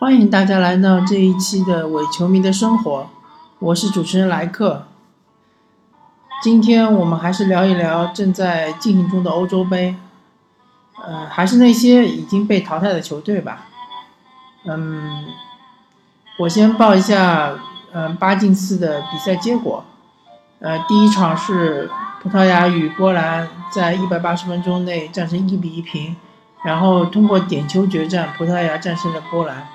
欢迎大家来到这一期的伪球迷的生活，我是主持人莱克。今天我们还是聊一聊正在进行中的欧洲杯，呃，还是那些已经被淘汰的球队吧。嗯，我先报一下，嗯，八进四的比赛结果。呃，第一场是葡萄牙与波兰在一百八十分钟内战成一比一平，然后通过点球决战，葡萄牙战胜了波兰。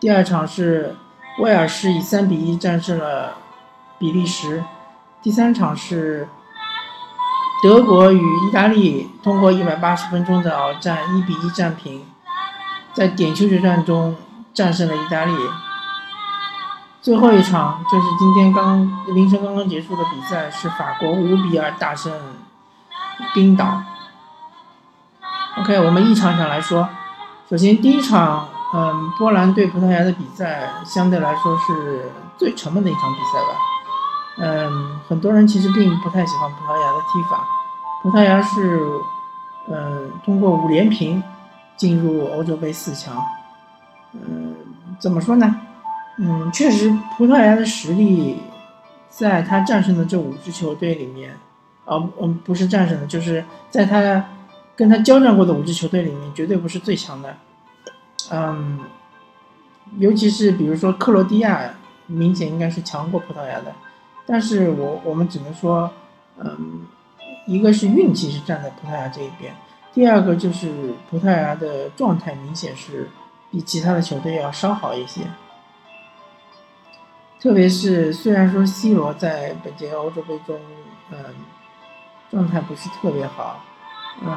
第二场是威尔士以三比一战胜了比利时，第三场是德国与意大利通过一百八十分钟的鏖战一比一战平，在点球决战中战胜了意大利。最后一场就是今天刚凌晨刚刚结束的比赛，是法国五比二大胜冰岛。OK，我们一场场来说，首先第一场。嗯，波兰对葡萄牙的比赛相对来说是最沉闷的一场比赛吧。嗯，很多人其实并不太喜欢葡萄牙的踢法。葡萄牙是，嗯，通过五连平进入欧洲杯四强。嗯，怎么说呢？嗯，确实，葡萄牙的实力在他战胜的这五支球队里面，哦，嗯，不是战胜的，就是在他跟他交战过的五支球队里面，绝对不是最强的。嗯，尤其是比如说克罗地亚，明显应该是强过葡萄牙的，但是我我们只能说，嗯，一个是运气是站在葡萄牙这一边，第二个就是葡萄牙的状态明显是比其他的球队要稍好一些，特别是虽然说 C 罗在本届欧洲杯中，嗯，状态不是特别好，嗯，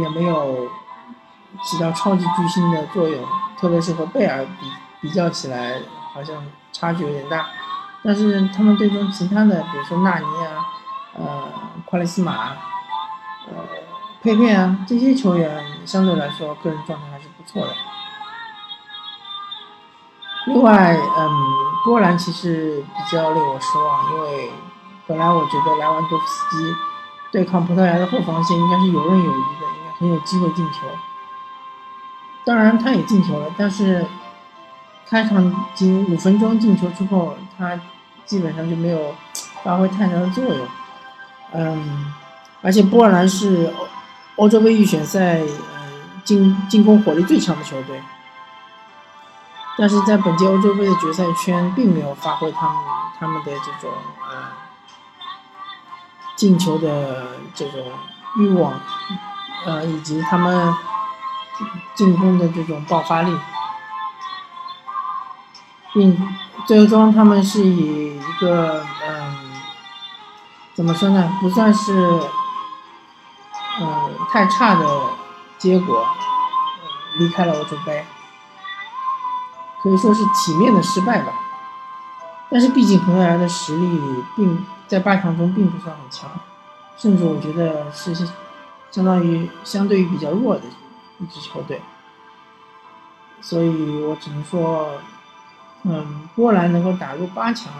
也没有。起到超级巨星的作用，特别是和贝尔比比较起来，好像差距有点大。但是他们队中其他的，比如说纳尼啊，呃，夸雷斯马，呃，佩佩啊，这些球员相对来说个人状态还是不错的。另外，嗯，波兰其实比较令我失望，因为本来我觉得莱万多夫斯基对抗葡萄牙的后防线应该是游刃有余的，应该很有机会进球。当然，他也进球了，但是开场仅五分钟进球之后，他基本上就没有发挥太大的作用。嗯，而且波兰是欧欧洲杯预选赛呃进进攻火力最强的球队，但是在本届欧洲杯的决赛圈并没有发挥他们他们的这种呃进球的这种欲望，呃以及他们。进攻的这种爆发力，并最终他们是以一个嗯，怎么说呢？不算是嗯太差的结果离开了欧洲杯，可以说是体面的失败吧。但是毕竟葡萄牙的实力并在八强中并不算很强，甚至我觉得是相当于相对于比较弱的。一支球队，所以我只能说，嗯，波兰能够打入八强，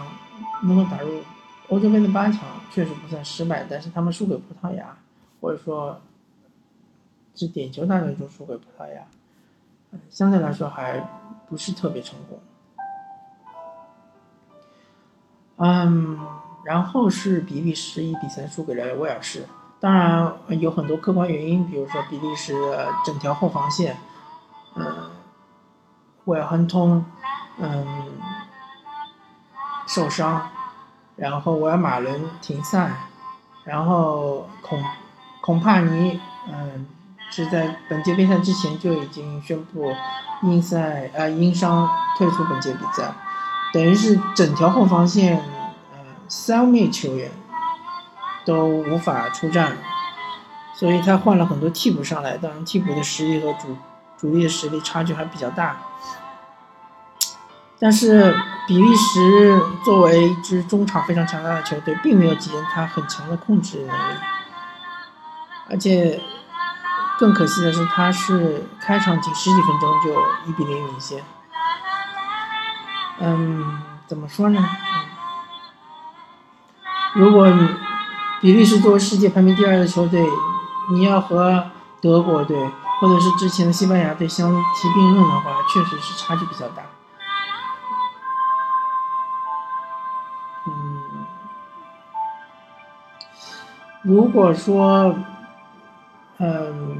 能够打入欧洲杯的八强，确实不算失败。但是他们输给葡萄牙，或者说，是点球大战中输给葡萄牙，相对来说还不是特别成功。嗯，然后是比利时一比三输给了威尔士。当然有很多客观原因，比如说比利时整条后防线，嗯，韦尔亨通，嗯，受伤，然后维尔马伦停赛，然后孔孔帕尼，嗯，是在本届杯赛之前就已经宣布因赛呃因伤退出本届比赛，等于是整条后防线，呃，三位球员。都无法出战，所以他换了很多替补上来，当然替补的实力和主主力的实力差距还比较大。但是比利时作为一支中场非常强大的球队，并没有体现他很强的控制能力，而且更可惜的是，他是开场仅十几分钟就一比零领先。嗯，怎么说呢？如果比利时作为世界排名第二的球队，你要和德国队、或者是之前的西班牙队相提并论的话，确实是差距比较大。嗯，如果说，嗯，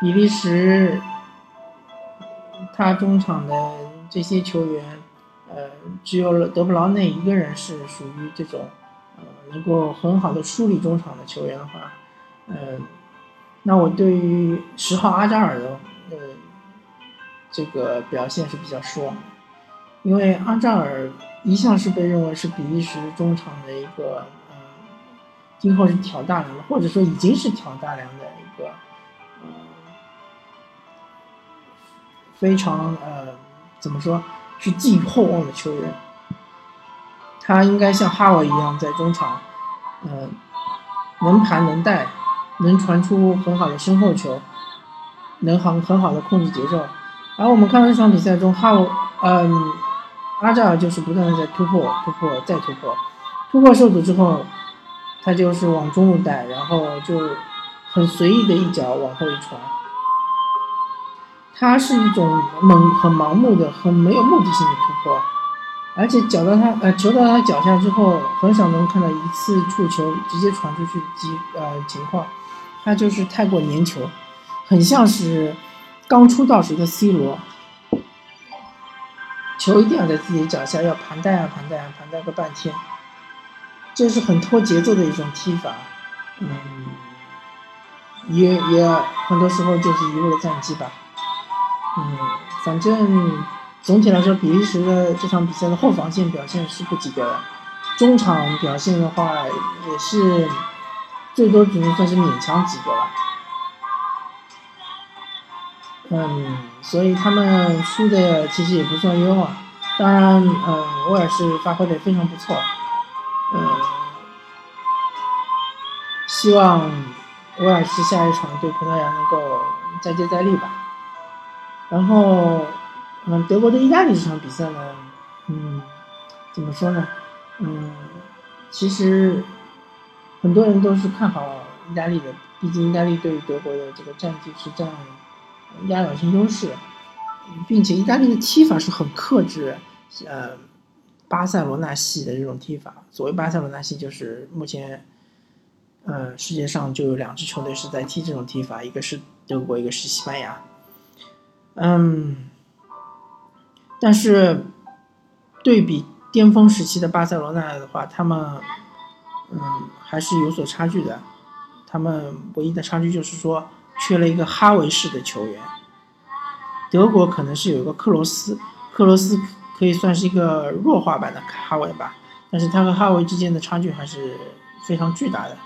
比利时他中场的这些球员，呃，只有德布劳内一个人是属于这种，能够很好的梳理中场的球员的话，嗯。那我对于十号阿扎尔的呃这个表现是比较失望的，因为阿扎尔一向是被认为是比利时中场的一个嗯，今后是挑大梁的，或者说已经是挑大梁的一个嗯非常呃怎么说是寄予厚望的球员，他应该像哈维一样在中场嗯能盘能带。能传出很好的身后球，能很很好的控制节奏。而我们看到这场比赛中，哈，嗯，阿扎尔就是不断的在突破、突破、再突破，突破受阻之后，他就是往中路带，然后就很随意的一脚往后一传。他是一种猛、很盲目的、很没有目的性的突破。而且脚到他呃球到他脚下之后，很少能看到一次触球直接传出去及呃情况，他就是太过粘球，很像是刚出道时的 C 罗，球一定要在自己脚下要盘带啊盘带啊盘带个半天，这是很拖节奏的一种踢法，嗯，也也很多时候就是一路的战绩吧，嗯，反正。总体来说，比利时的这场比赛的后防线表现是不及格的，中场表现的话也是最多只能算是勉强及格了。嗯，所以他们输的其实也不算冤枉。当然，嗯，威尔士发挥的非常不错。嗯，希望威尔士下一场对葡萄牙能够再接再厉吧。然后。嗯，德国对意大利这场比赛呢，嗯，怎么说呢？嗯，其实很多人都是看好意大利的，毕竟意大利对德国的这个战绩是占压倒性优势，并且意大利的踢法是很克制，呃，巴塞罗那系的这种踢法。所谓巴塞罗那系，就是目前，呃，世界上就有两支球队是在踢这种踢法，一个是德国，一个是西班牙。嗯。但是，对比巅峰时期的巴塞罗那的话，他们，嗯，还是有所差距的。他们唯一的差距就是说，缺了一个哈维式的球员。德国可能是有一个克罗斯，克罗斯可以算是一个弱化版的哈维吧，但是他和哈维之间的差距还是非常巨大的。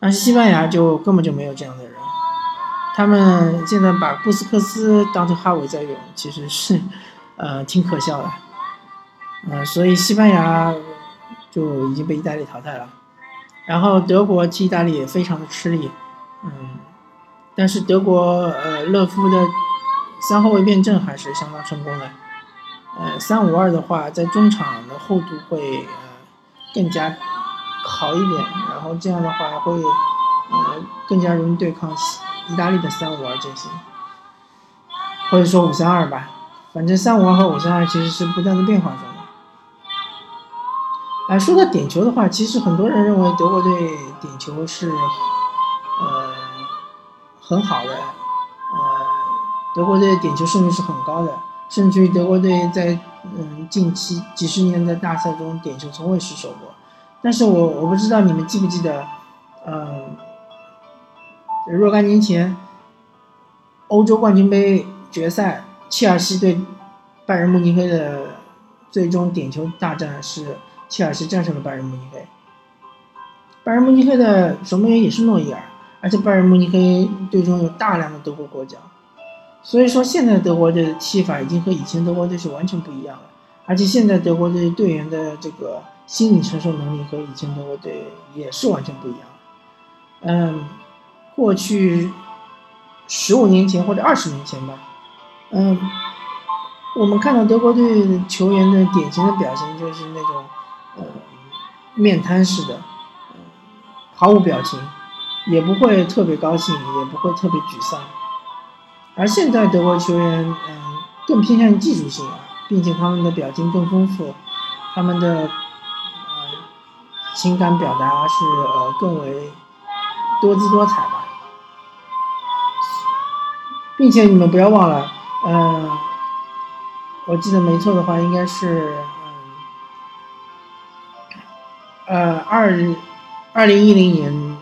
但是西班牙就根本就没有这样的人，他们现在把布斯克斯当成哈维在用，其实是。呃，挺可笑的，呃，所以西班牙就已经被意大利淘汰了，然后德国踢意大利也非常的吃力，嗯，但是德国呃勒夫的三后卫变阵还是相当成功的，呃，三五二的话，在中场的厚度会呃更加好一点，然后这样的话会呃更加容易对抗意大利的三五二阵型，或者说五三二吧。反正三五二和五三二其实是不断的变化中的。哎，说到点球的话，其实很多人认为德国队点球是呃很好的，呃，德国队点球胜率是很高的，甚至于德国队在嗯近期几十年的大赛中点球从未失手过。但是我我不知道你们记不记得，嗯，若干年前欧洲冠军杯决赛。切尔西对拜仁慕尼黑的最终点球大战是切尔西战胜了拜仁慕尼黑。拜仁慕尼黑的守门员也是诺伊尔，而且拜仁慕尼黑队中有大量的德国国脚，所以说现在德国队的踢法已经和以前德国队是完全不一样了。而且现在德国队队员的这个心理承受能力和以前德国队也是完全不一样。嗯，过去十五年前或者二十年前吧。嗯，我们看到德国队球员的典型的表现就是那种，呃，面瘫式的，毫无表情，也不会特别高兴，也不会特别沮丧，而现在德国球员，嗯，更偏向于技术性啊，并且他们的表情更丰富，他们的呃情感表达是呃更为多姿多彩吧。并且你们不要忘了，嗯，我记得没错的话，应该是嗯，呃二二零一零年。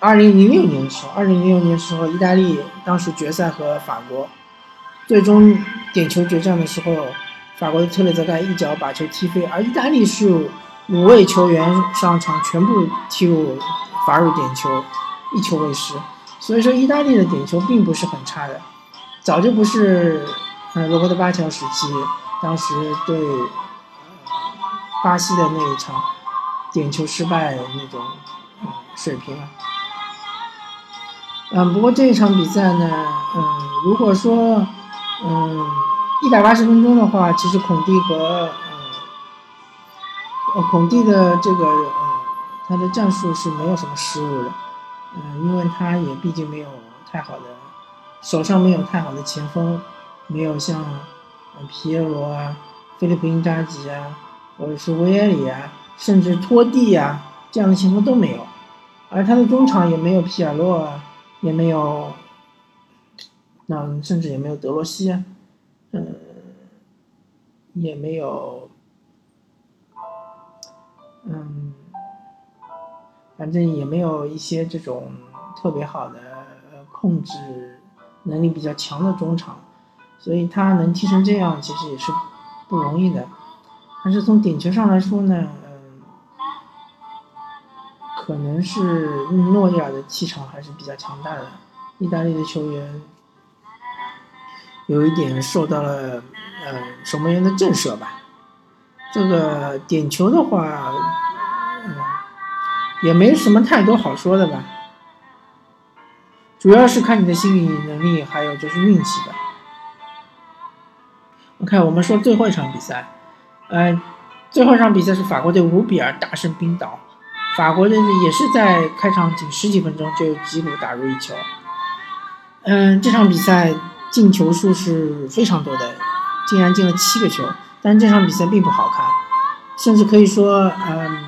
二零零六年的时候，二零零六年的时候，意大利当时决赛和法国最终点球决战的时候，法国的特雷泽盖一脚把球踢飞，而意大利是五位球员上场全部踢入罚入点球，一球未失。所以说，意大利的点球并不是很差的，早就不是呃罗伯特巴乔时期当时对巴西的那一场点球失败那种水平了。嗯，不过这一场比赛呢，嗯，如果说，嗯，一百八十分钟的话，其实孔蒂和，呃，孔蒂的这个，呃，他的战术是没有什么失误的，嗯，因为他也毕竟没有太好的，手上没有太好的前锋，没有像，皮耶罗啊、菲利普因扎吉啊，或者是维埃里啊，甚至托蒂啊这样的前锋都没有，而他的中场也没有皮尔洛啊。也没有，那甚至也没有德罗西啊，嗯，也没有，嗯，反正也没有一些这种特别好的控制能力比较强的中场，所以他能踢成这样，其实也是不容易的。但是从点球上来说呢？嗯可能是诺伊尔的气场还是比较强大的，意大利的球员有一点受到了呃守门员的震慑吧。这个点球的话，嗯，也没什么太多好说的吧，主要是看你的心理能力，还有就是运气的。OK，我们说最后一场比赛，呃，最后一场比赛是法国队五比二大胜冰岛。法国队也是在开场仅十几分钟就击鼓打入一球，嗯，这场比赛进球数是非常多的，竟然进了七个球。但这场比赛并不好看，甚至可以说，嗯，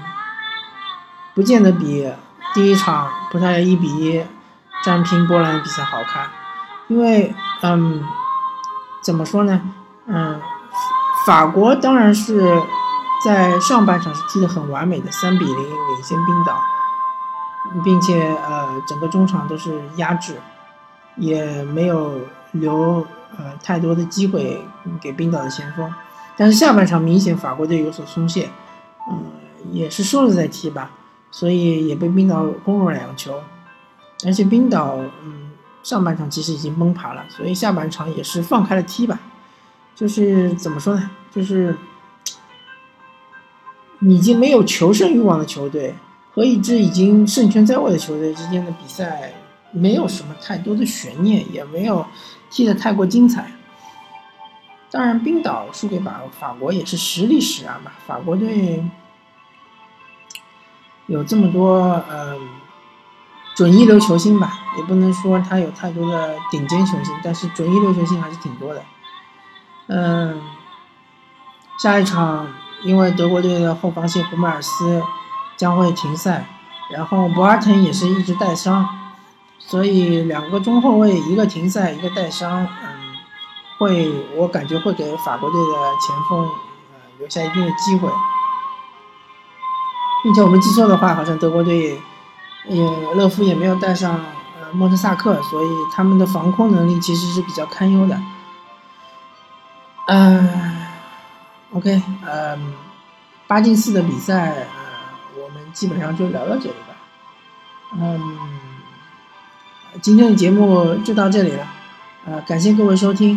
不见得比第一场葡萄牙一比一战平波兰的比赛好看，因为，嗯，怎么说呢？嗯，法国当然是。在上半场是踢得很完美的，三比零领先冰岛，并且呃整个中场都是压制，也没有留呃太多的机会给冰岛的前锋。但是下半场明显法国队有所松懈，嗯，也是输了再踢吧，所以也被冰岛攻入了两球。而且冰岛嗯上半场其实已经崩盘了，所以下半场也是放开了踢吧，就是怎么说呢，就是。已经没有求胜欲望的球队和一支已经胜券在握的球队之间的比赛，没有什么太多的悬念，也没有踢得太过精彩。当然，冰岛输给法法国也是实力使然吧。法国队有这么多呃准一流球星吧，也不能说他有太多的顶尖球星，但是准一流球星还是挺多的。嗯，下一场。因为德国队的后防线胡梅尔斯将会停赛，然后博阿滕也是一直带伤，所以两个中后卫一个停赛一个带伤，嗯，会我感觉会给法国队的前锋呃留下一定的机会，并且我们记错的话，好像德国队也勒夫也没有带上呃莫特萨克，所以他们的防空能力其实是比较堪忧的，嗯。OK，嗯，八进四的比赛，呃，我们基本上就聊到这里吧。嗯，今天的节目就到这里了，呃，感谢各位收听，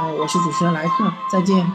呃，我是主持人莱克，再见。